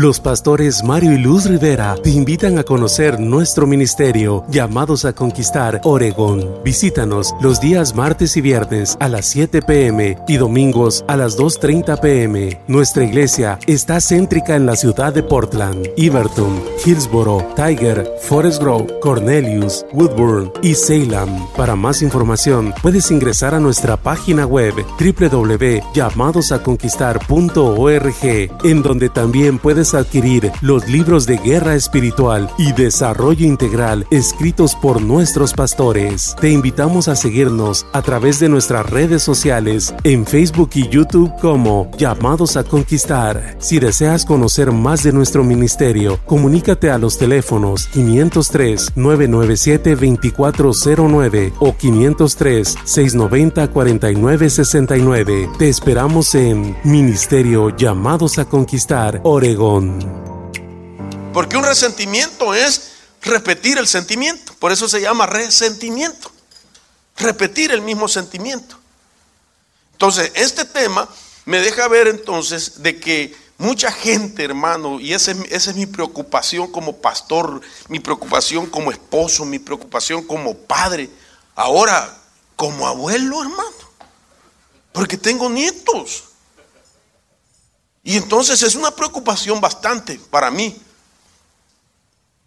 Los pastores Mario y Luz Rivera te invitan a conocer nuestro ministerio llamados a conquistar Oregón. Visítanos los días martes y viernes a las 7 pm y domingos a las 2.30 pm. Nuestra iglesia está céntrica en la ciudad de Portland, Everton, Hillsboro, Tiger, Forest Grove, Cornelius, Woodburn y Salem. Para más información puedes ingresar a nuestra página web www.llamadosaconquistar.org en donde también puedes adquirir los libros de guerra espiritual y desarrollo integral escritos por nuestros pastores. Te invitamos a seguirnos a través de nuestras redes sociales en Facebook y YouTube como Llamados a Conquistar. Si deseas conocer más de nuestro ministerio, comunícate a los teléfonos 503 997 2409 o 503 690 4969. Te esperamos en Ministerio Llamados a Conquistar, Oregón. Porque un resentimiento es repetir el sentimiento. Por eso se llama resentimiento. Repetir el mismo sentimiento. Entonces, este tema me deja ver entonces de que mucha gente, hermano, y esa es, mi preocupación como pastor, mi preocupación como esposo, mi preocupación como padre, ahora como abuelo, hermano. Porque tengo nietos. Y entonces es una preocupación bastante para mí.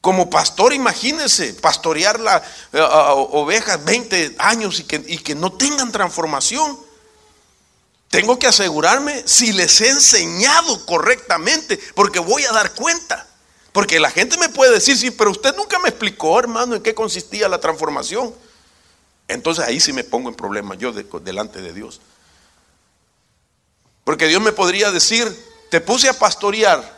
Como pastor, imagínense, pastorear las ovejas 20 años y que, y que no tengan transformación. Tengo que asegurarme si les he enseñado correctamente, porque voy a dar cuenta. Porque la gente me puede decir, sí, pero usted nunca me explicó, hermano, en qué consistía la transformación. Entonces ahí sí me pongo en problema yo delante de Dios. Porque Dios me podría decir, te puse a pastorear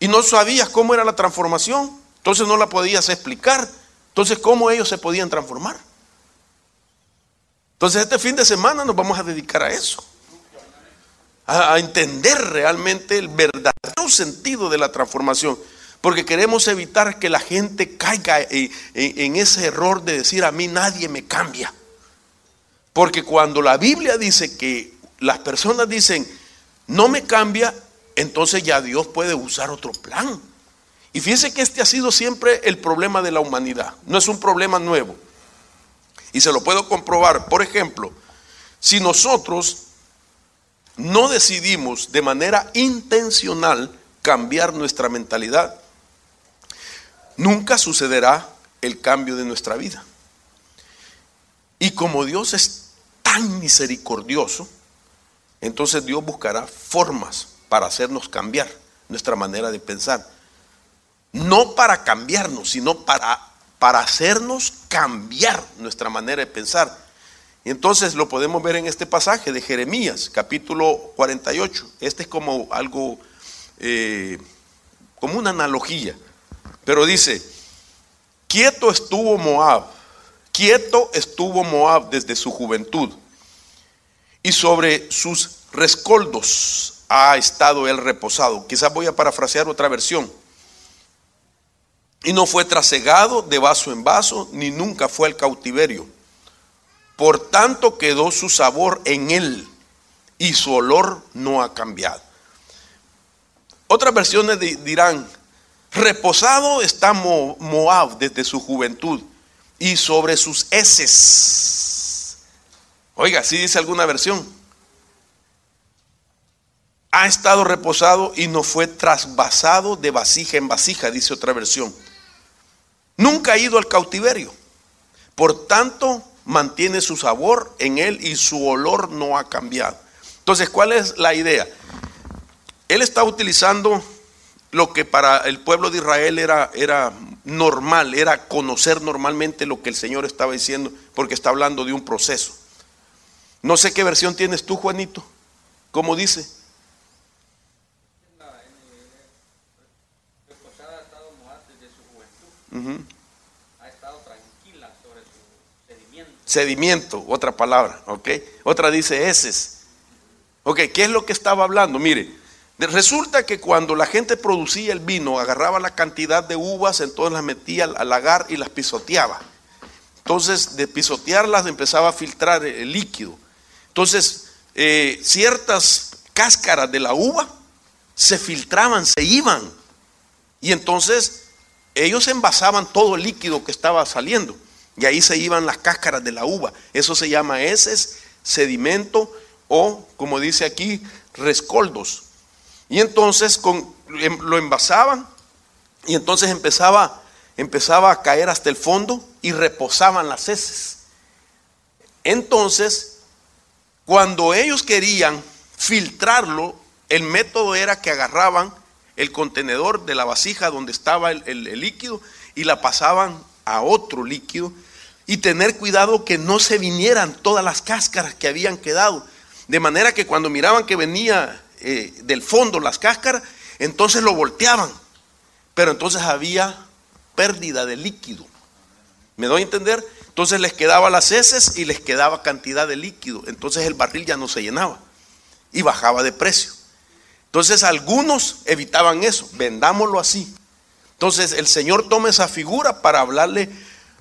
y no sabías cómo era la transformación, entonces no la podías explicar. Entonces, ¿cómo ellos se podían transformar? Entonces, este fin de semana nos vamos a dedicar a eso. A, entender realmente el verdadero sentido de la transformación. Porque queremos evitar que la gente caiga en ese error de decir a mí nadie me cambia. Porque cuando la Biblia dice que las personas dicen, no me cambia, entonces ya Dios puede usar otro plan. Y fíjense que este ha sido siempre el problema de la humanidad, no es un problema nuevo. Y se lo puedo comprobar. Por ejemplo, si nosotros no decidimos de manera intencional cambiar nuestra mentalidad, nunca sucederá el cambio de nuestra vida. Y como Dios es tan misericordioso, entonces Dios buscará formas para hacernos cambiar nuestra manera de pensar. No para cambiarnos, sino para, para hacernos cambiar nuestra manera de pensar. Y entonces lo podemos ver en este pasaje de Jeremías, capítulo 48. Este es como algo, eh, como una analogía. Pero dice, quieto estuvo Moab, quieto estuvo Moab desde su juventud y sobre sus rescoldos ha estado él reposado. Quizás voy a parafrasear otra versión. Y no fue trasegado de vaso en vaso, ni nunca fue al cautiverio. Por tanto quedó su sabor en él y su olor no ha cambiado. Otras versiones dirán, reposado está Moab desde su juventud y sobre sus heces Oiga, así dice alguna versión. Ha estado reposado y no fue trasvasado de vasija en vasija, dice otra versión. Nunca ha ido al cautiverio. Por tanto, mantiene su sabor en él y su olor no ha cambiado. Entonces, ¿cuál es la idea? Él está utilizando lo que para el pueblo de Israel era, era normal, era conocer normalmente lo que el Señor estaba diciendo, porque está hablando de un proceso. No sé qué versión tienes tú, Juanito. ¿Cómo dice? Ha estado tranquila sobre su sedimiento. Sedimiento, otra palabra, ¿ok? Otra dice heces. Ok, ¿qué es lo que estaba hablando? Mire, resulta que cuando la gente producía el vino, agarraba la cantidad de uvas, entonces las metía al lagar y las pisoteaba. Entonces, de pisotearlas empezaba a filtrar el líquido. Entonces, eh, ciertas cáscaras de la uva se filtraban, se iban. Y entonces ellos envasaban todo el líquido que estaba saliendo. Y ahí se iban las cáscaras de la uva. Eso se llama heces, sedimento o, como dice aquí, rescoldos. Y entonces con, em, lo envasaban y entonces empezaba, empezaba a caer hasta el fondo y reposaban las heces. Entonces, cuando ellos querían filtrarlo, el método era que agarraban el contenedor de la vasija donde estaba el, líquido y la pasaban a otro líquido y tener cuidado que no se vinieran todas las cáscaras que habían quedado. De manera que cuando miraban que venía eh, del fondo las cáscaras, entonces lo volteaban. Pero entonces había pérdida de líquido. ¿Me doy a entender? Entonces les quedaba las heces y les quedaba cantidad de líquido. Entonces el barril ya no se llenaba y bajaba de precio. Entonces algunos evitaban eso, vendámoslo así. Entonces el Señor toma esa figura para hablarle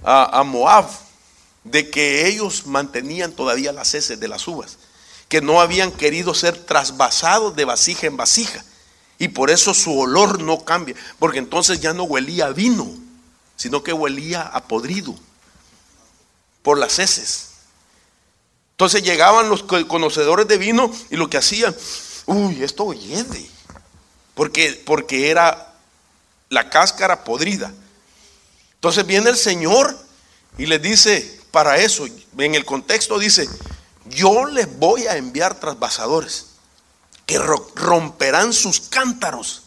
a, Moab de que ellos mantenían todavía las heces de las uvas, que no habían querido ser trasvasados de vasija en vasija. Y por eso su olor no cambia, porque entonces ya no huelía a vino, sino que huelía a podrido por las heces. Entonces llegaban los conocedores de vino y lo que hacían, uy, esto hiede. Porque, porque era la cáscara podrida. Entonces viene el Señor y le dice, para eso, en el contexto dice, yo les voy a enviar trasvasadores que romperán sus cántaros.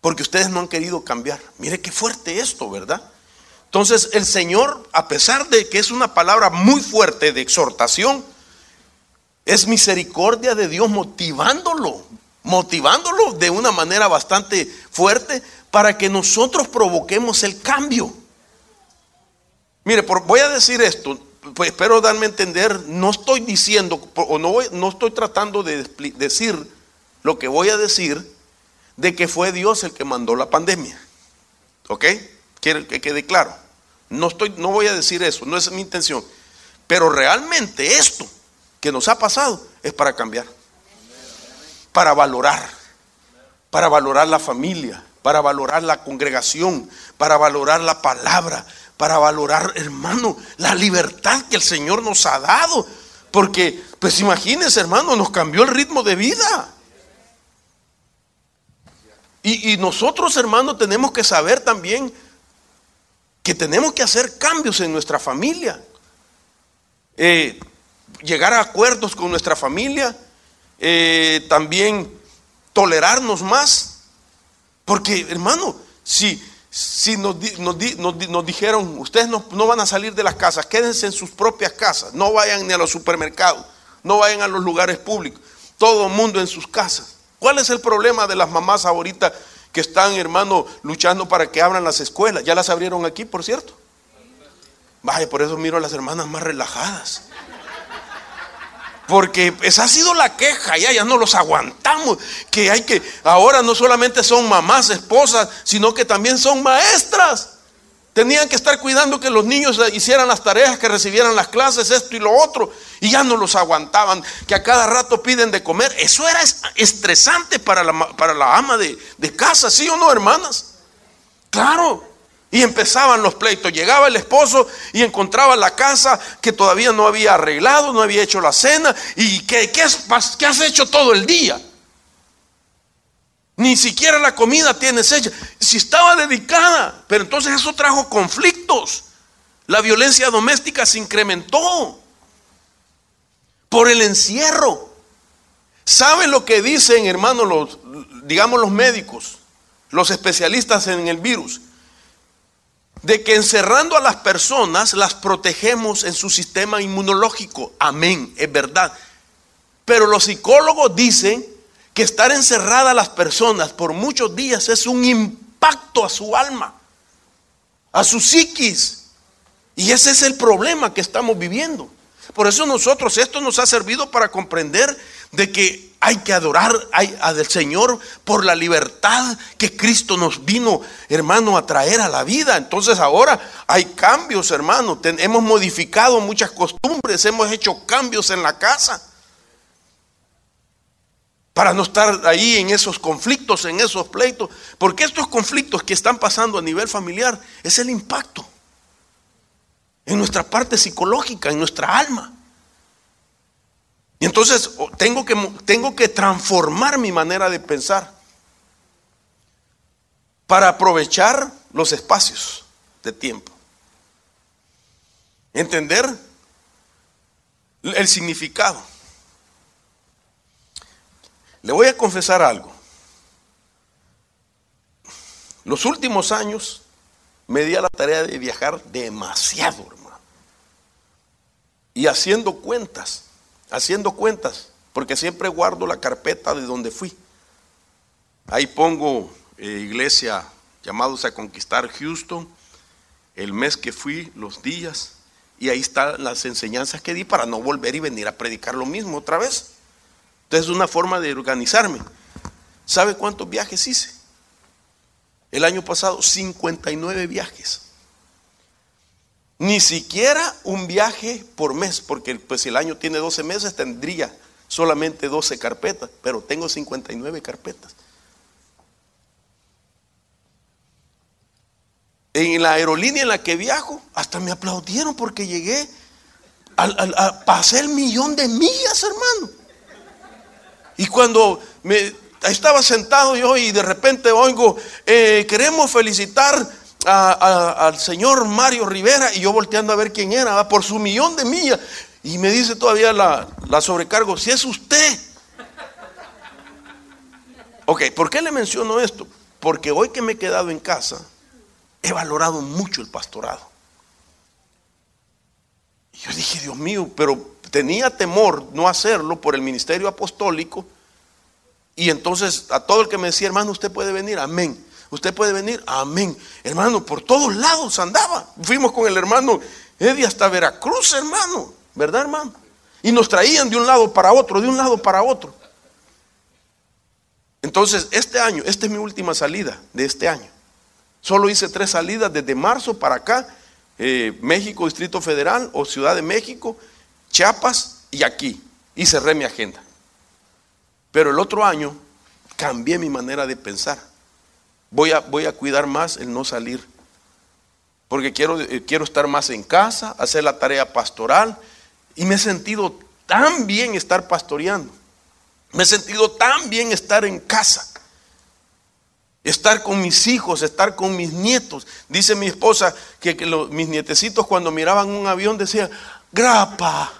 Porque ustedes no han querido cambiar. Mire qué fuerte esto, ¿verdad? Entonces el Señor, a pesar de que es una palabra muy fuerte de exhortación, es misericordia de Dios motivándolo, motivándolo de una manera bastante fuerte para que nosotros provoquemos el cambio. Mire, voy a decir esto, pues espero darme a entender, no estoy diciendo, o no, no estoy tratando de decir lo que voy a decir, de que fue Dios el que mandó la pandemia. ¿Ok? Quiero que quede claro. No, estoy, no voy a decir eso, no es mi intención. Pero realmente esto que nos ha pasado es para cambiar, para valorar, para valorar la familia, para valorar la congregación, para valorar la palabra, para valorar, hermano, la libertad que el Señor nos ha dado. Porque, pues imagínense, hermano, nos cambió el ritmo de vida. Y, y nosotros, hermano, tenemos que saber también que tenemos que hacer cambios en nuestra familia. Eh, llegar a acuerdos con nuestra familia, eh, también tolerarnos más. Porque, hermano, si, si nos, dijeron, ustedes no, no, van a salir de las casas, quédense en sus propias casas, no vayan ni a los supermercados, no vayan a los lugares públicos, todo el mundo en sus casas. ¿Cuál es el problema de las mamás ahorita que están, hermano, luchando para que abran las escuelas? Ya las abrieron aquí, por cierto. Vaya, por eso miro a las hermanas más relajadas. Porque esa ha sido la queja, ya, ya no los aguantamos. Que hay que, ahora no solamente son mamás, esposas, sino que también son maestras. Tenían que estar cuidando que los niños hicieran las tareas, que recibieran las clases, esto y lo otro. Y ya no los aguantaban, que a cada rato piden de comer. Eso era estresante para la, para la ama de, de casa, ¿sí o no, hermanas? Claro. Y empezaban los pleitos. Llegaba el esposo y encontraba la casa que todavía no había arreglado, no había hecho la cena. ¿Y qué, qué, has, has hecho todo el día? Ni siquiera la comida tienes hecha. Si estaba dedicada, pero entonces eso trajo conflictos. La violencia doméstica se incrementó por el encierro. ¿Saben lo que dicen, hermanos, los, digamos los médicos, los especialistas en el virus? de que encerrando a las personas las protegemos en su sistema inmunológico. Amén, es verdad. Pero los psicólogos dicen que estar encerrada a las personas por muchos días es un impacto a su alma, a su psiquis. Y ese es el problema que estamos viviendo. Por eso nosotros, esto nos ha servido para comprender de que hay que adorar al Señor por la libertad que Cristo nos vino, hermano, a traer a la vida. Entonces ahora hay cambios, hermano. hemos modificado muchas costumbres, hemos hecho cambios en la casa. Para no estar ahí en esos conflictos, en esos pleitos, porque estos conflictos que están pasando a nivel familiar es el impacto en nuestra parte psicológica, en nuestra alma. Y entonces tengo que, tengo que transformar mi manera de pensar para aprovechar los espacios de tiempo. Entender el significado. Le voy a confesar algo. Los últimos años me di a la tarea de viajar demasiado, hermano. Y haciendo cuentas, haciendo cuentas, porque siempre guardo la carpeta de donde fui. Ahí pongo eh, iglesia llamados a conquistar Houston, el mes que fui, los días, y ahí están las enseñanzas que di para no volver y venir a predicar lo mismo otra vez. Entonces es una forma de organizarme. ¿Sabe cuántos viajes hice? El año pasado, 59 viajes. Ni siquiera un viaje por mes, porque pues si el año tiene 12 meses tendría solamente 12 carpetas, pero tengo 59 carpetas. En la aerolínea en la que viajo, hasta me aplaudieron porque llegué, a, pasé el millón de millas, hermano. Y cuando me estaba sentado yo y de repente oigo, eh, queremos felicitar al señor Mario Rivera y yo volteando a ver quién era, por su millón de millas. Y me dice todavía la sobrecargo, si es usted. Ok, ¿por qué le menciono esto? Porque hoy que me he quedado en casa, he valorado mucho el pastorado. Yo dije, Dios mío, pero tenía temor no hacerlo por el ministerio apostólico. Y entonces a todo el que me decía, hermano, usted puede venir, amén. Usted puede venir, amén. Hermano, por todos lados andaba. Fuimos con el hermano Eddie hasta Veracruz, hermano. ¿Verdad, hermano? Y nos traían de un lado para otro, de un lado para otro. Entonces, este año, esta es mi última salida de este año. Solo hice tres salidas desde marzo para acá, eh, México, Distrito Federal o Ciudad de México, Chiapas y aquí. Y cerré mi agenda. Pero el otro año cambié mi manera de pensar. Voy a, voy a cuidar más el no salir. Porque quiero, eh, quiero estar más en casa, hacer la tarea pastoral. Y me he sentido tan bien estar pastoreando. Me he sentido tan bien estar en casa estar con mis hijos, estar con mis nietos. Dice mi esposa que, mis nietecitos cuando miraban un avión decían, grapa.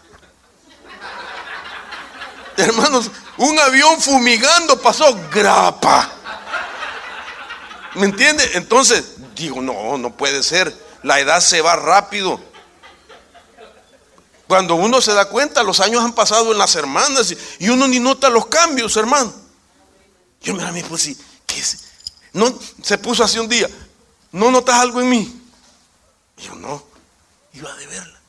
Hermanos, un avión fumigando pasó, grapa. ¿Me entiende? Entonces, digo, no, no puede ser. La edad se va rápido. Cuando uno se da cuenta, los años han pasado en las hermanas y uno ni nota los cambios, hermano. Yo mira a mi esposa, ¿qué es? No, se puso así un día. ¿No notas algo en mí? Yo, no. Iba de verla.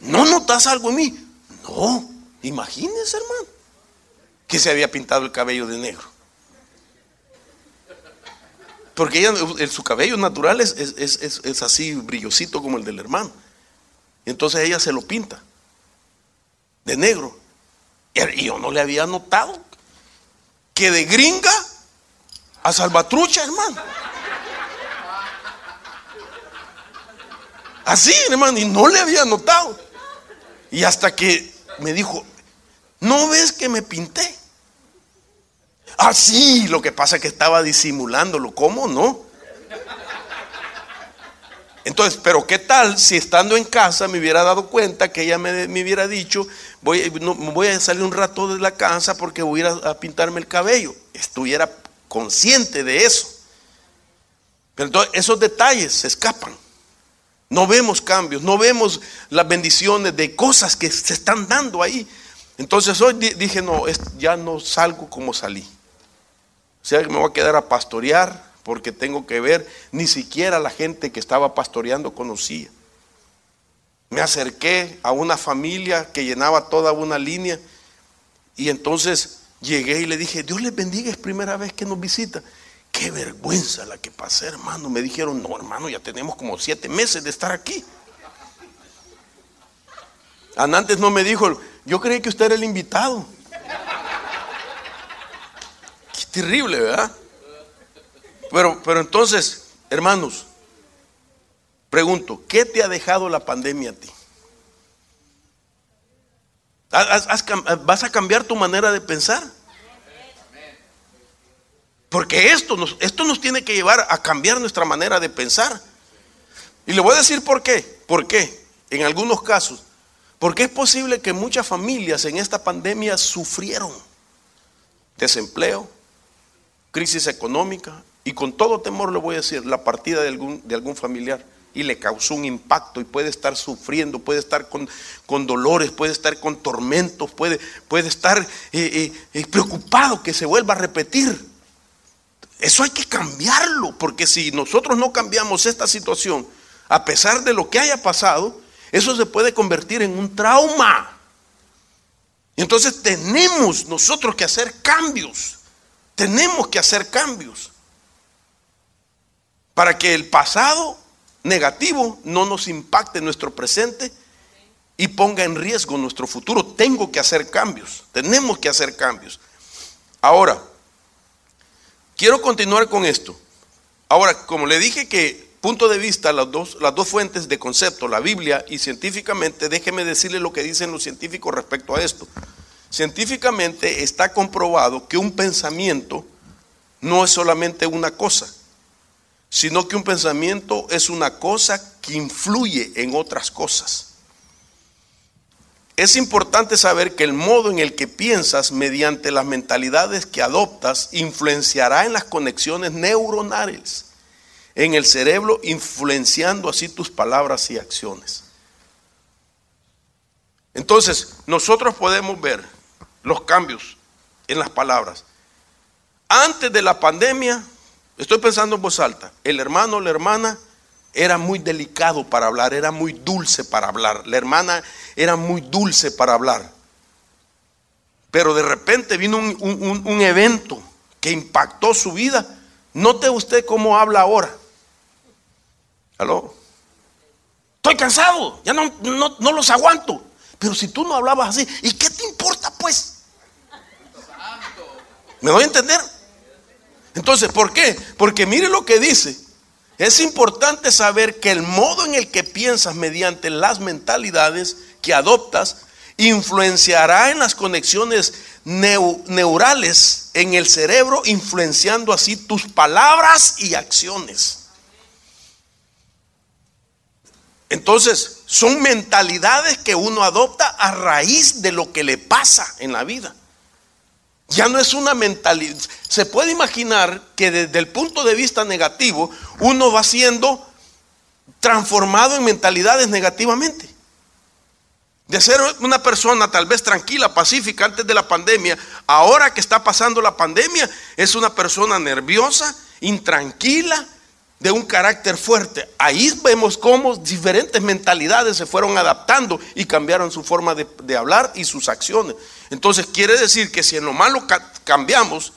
¿No notas algo en mí? No. Imagínense, hermano. Que se había pintado el cabello de negro. Porque ella, su cabello natural es, es, así brillosito como el del hermano. Entonces ella se lo pinta de negro. Y yo no le había notado que de gringa a salvatrucha, hermano. Así, hermano, y no le había notado. Y hasta que me dijo, ¿no ves que me pinté? Así, ah, lo que pasa es que estaba disimulándolo, ¿cómo no? Entonces, pero ¿qué tal si estando en casa me hubiera dado cuenta que ella me, hubiera dicho, voy, a salir un rato de la casa porque voy a a pintarme el cabello? Estuviera consciente de eso. Pero entonces esos detalles se escapan. No vemos cambios, no vemos las bendiciones de cosas que se están dando ahí. Entonces hoy dije, no, ya no salgo como salí. O sea me voy a quedar a pastorear porque tengo que ver, ni siquiera la gente que estaba pastoreando conocía. Me acerqué a una familia que llenaba toda una línea y entonces Llegué y le dije, Dios les bendiga, es primera vez que nos visita. Qué vergüenza la que pasé, hermano. Me dijeron, no, hermano, ya tenemos como siete meses de estar aquí. Antes no me dijo, yo creí que usted era el invitado. terrible, ¿verdad? Pero, pero entonces, hermanos, pregunto, ¿qué te ha dejado la pandemia a ti? ¿Vas a cambiar tu manera de pensar? Porque esto nos, esto nos tiene que llevar a cambiar nuestra manera de pensar. Y le voy a decir por qué. ¿Por qué? En algunos casos. Porque es posible que muchas familias en esta pandemia sufrieron desempleo, crisis económica y con todo temor le voy a decir la partida de algún, de algún familiar y le causó un impacto y puede estar sufriendo, puede estar con, con dolores, puede estar con tormentos, puede, puede estar eh, eh, eh, preocupado que se vuelva a repetir. Eso hay que cambiarlo, porque si nosotros no cambiamos esta situación, a pesar de lo que haya pasado, eso se puede convertir en un trauma. Entonces tenemos nosotros que hacer cambios. Tenemos que hacer cambios. Para que el pasado negativo no nos impacte nuestro presente y ponga en riesgo nuestro futuro. Tengo que hacer cambios. Tenemos que hacer cambios. Ahora, quiero continuar con esto. Ahora, como le dije que punto de vista, las dos, las dos fuentes de concepto, la Biblia y científicamente, déjeme decirle lo que dicen los científicos respecto a esto. Científicamente está comprobado que un pensamiento no es solamente una cosa, sino que un pensamiento es una cosa que influye en otras cosas. Es importante saber que el modo en el que piensas mediante las mentalidades que adoptas influenciará en las conexiones neuronales en el cerebro, influenciando así tus palabras y acciones. Entonces, nosotros podemos ver los cambios en las palabras. Antes de la pandemia, estoy pensando en voz alta, el hermano la hermana era muy delicado para hablar, era muy dulce para hablar. La hermana era muy dulce para hablar. Pero de repente vino un, un evento que impactó su vida. Note usted cómo habla ahora. ¿Aló? Estoy cansado, ya no, no, los aguanto. Pero si tú no hablabas así, ¿y qué te importa pues? ¿Me doy a entender? Entonces, ¿por qué? Porque mire lo que dice. Es importante saber que el modo en el que piensas mediante las mentalidades que adoptas influenciará en las conexiones neurales en el cerebro, influenciando así tus palabras y acciones. Entonces, son mentalidades que uno adopta a raíz de lo que le pasa en la vida. Ya no es una mentalidad. Se puede imaginar que desde el punto de vista negativo, uno va siendo transformado en mentalidades negativamente. De ser una persona tal vez tranquila, pacífica antes de la pandemia, ahora que está pasando la pandemia, es una persona nerviosa, intranquila, de un carácter fuerte. Ahí vemos cómo diferentes mentalidades se fueron adaptando y cambiaron su forma de, hablar y sus acciones. Entonces quiere decir que si en lo malo cambiamos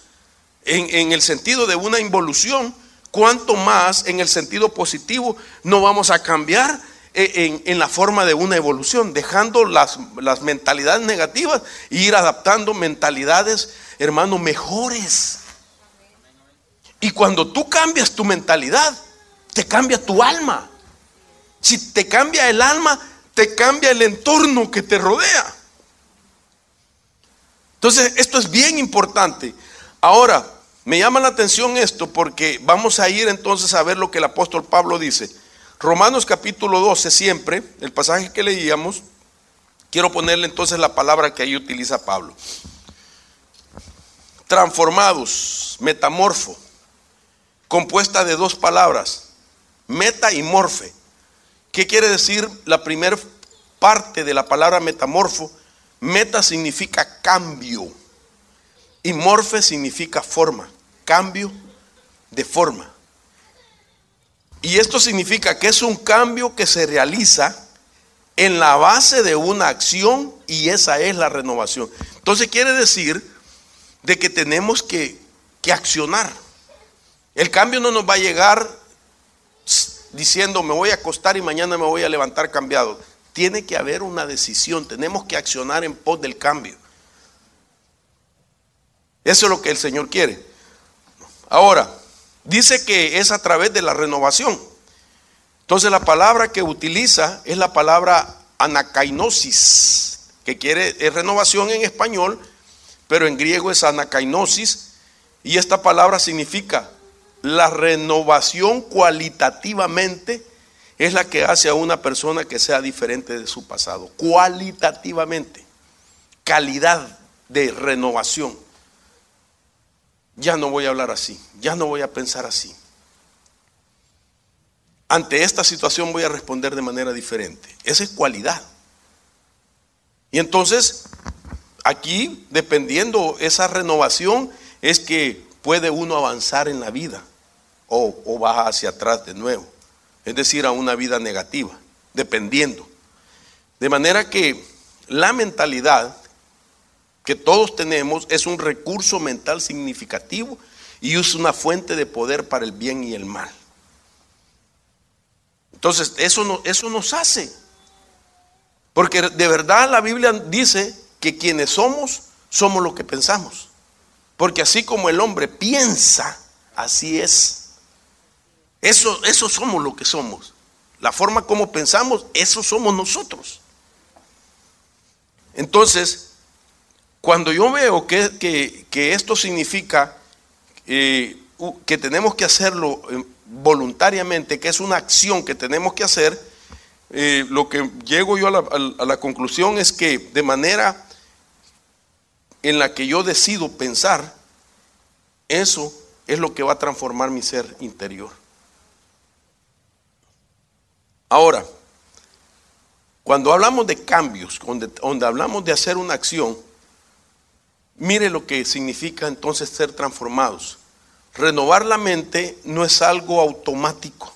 en, el sentido de una involución, cuanto más en el sentido positivo no vamos a cambiar en, en, la forma de una evolución, dejando las, las mentalidades negativas e ir adaptando mentalidades, hermano, mejores. Y cuando tú cambias tu mentalidad, te cambia tu alma. Si te cambia el alma, te cambia el entorno que te rodea. Entonces, esto es bien importante. Ahora, me llama la atención esto porque vamos a ir entonces a ver lo que el apóstol Pablo dice. Romanos capítulo 12 siempre, el pasaje que leíamos, quiero ponerle entonces la palabra que ahí utiliza Pablo. Transformados, metamorfo compuesta de dos palabras, meta y morfe. ¿Qué quiere decir la primera parte de la palabra metamorfo? Meta significa cambio y morfe significa forma, cambio de forma. Y esto significa que es un cambio que se realiza en la base de una acción y esa es la renovación. Entonces quiere decir de que tenemos que, que accionar. El cambio no nos va a llegar diciendo me voy a acostar y mañana me voy a levantar cambiado. Tiene que haber una decisión, tenemos que accionar en pos del cambio. Eso es lo que el Señor quiere. Ahora, dice que es a través de la renovación. Entonces la palabra que utiliza es la palabra anakainosis, que quiere es renovación en español, pero en griego es anakainosis y esta palabra significa la renovación cualitativamente es la que hace a una persona que sea diferente de su pasado, cualitativamente, calidad de renovación. Ya no voy a hablar así, ya no voy a pensar así. Ante esta situación voy a responder de manera diferente. Esa es cualidad. Y entonces, aquí, dependiendo esa renovación, es que puede uno avanzar en la vida o, o baja hacia atrás de nuevo es decir, a una vida negativa, dependiendo. De manera que la mentalidad que todos tenemos es un recurso mental significativo y es una fuente de poder para el bien y el mal. Entonces, eso, eso nos hace. Porque de verdad la Biblia dice que quienes somos, somos lo que pensamos. Porque así como el hombre piensa, así es. Eso, eso somos lo que somos. La forma como pensamos, eso somos nosotros. Entonces, cuando yo veo que, esto significa eh, que tenemos que hacerlo eh, voluntariamente, que es una acción que tenemos que hacer, eh, lo que llego yo a la conclusión es que de manera en la que yo decido pensar, eso es lo que va a transformar mi ser interior. Ahora, cuando hablamos de cambios, donde, hablamos de hacer una acción, mire lo que significa entonces ser transformados. Renovar la mente no es algo automático,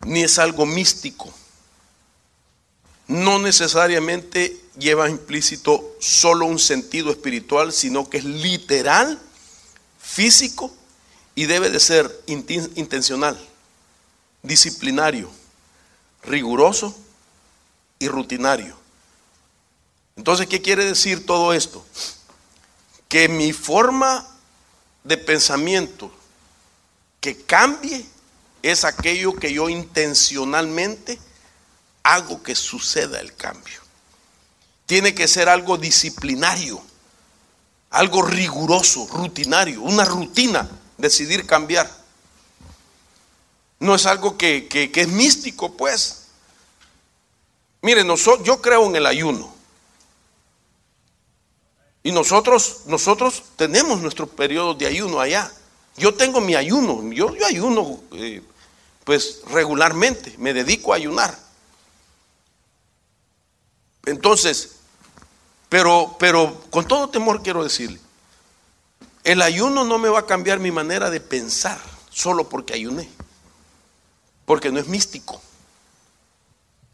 ni es algo místico. No necesariamente lleva implícito solo un sentido espiritual, sino que es literal, físico y debe de ser intencional disciplinario, riguroso y rutinario. Entonces, ¿qué quiere decir todo esto? Que mi forma de pensamiento que cambie es aquello que yo intencionalmente hago que suceda el cambio. Tiene que ser algo disciplinario, algo riguroso, rutinario, una rutina, decidir cambiar. No es algo que, es místico, pues. Miren, yo creo en el ayuno. Y nosotros, nosotros tenemos nuestros periodos de ayuno allá. Yo tengo mi ayuno, yo, yo ayuno eh, pues regularmente, me dedico a ayunar. Entonces, pero, pero con todo temor quiero decirle, el ayuno no me va a cambiar mi manera de pensar solo porque ayuné porque no es místico.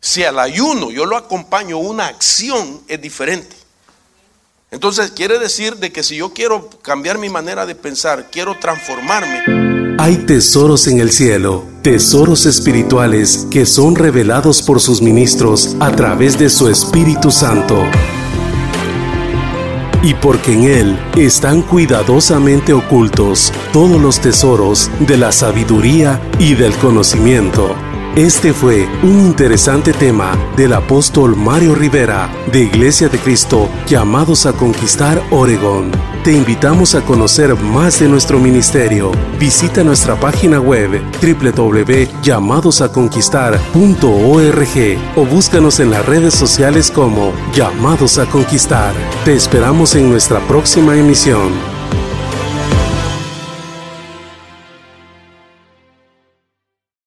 Si al ayuno yo lo acompaño una acción, es diferente. Entonces quiere decir de que si yo quiero cambiar mi manera de pensar, quiero transformarme. Hay tesoros en el cielo, tesoros espirituales que son revelados por sus ministros a través de su Espíritu Santo y porque en Él están cuidadosamente ocultos todos los tesoros de la sabiduría y del conocimiento. Este fue un interesante tema del apóstol Mario Rivera de Iglesia de Cristo llamados a conquistar Oregón. Te invitamos a conocer más de nuestro ministerio. Visita nuestra página web www.llamadosaconquistar.org o búscanos en las redes sociales como Llamados a Conquistar. Te esperamos en nuestra próxima emisión.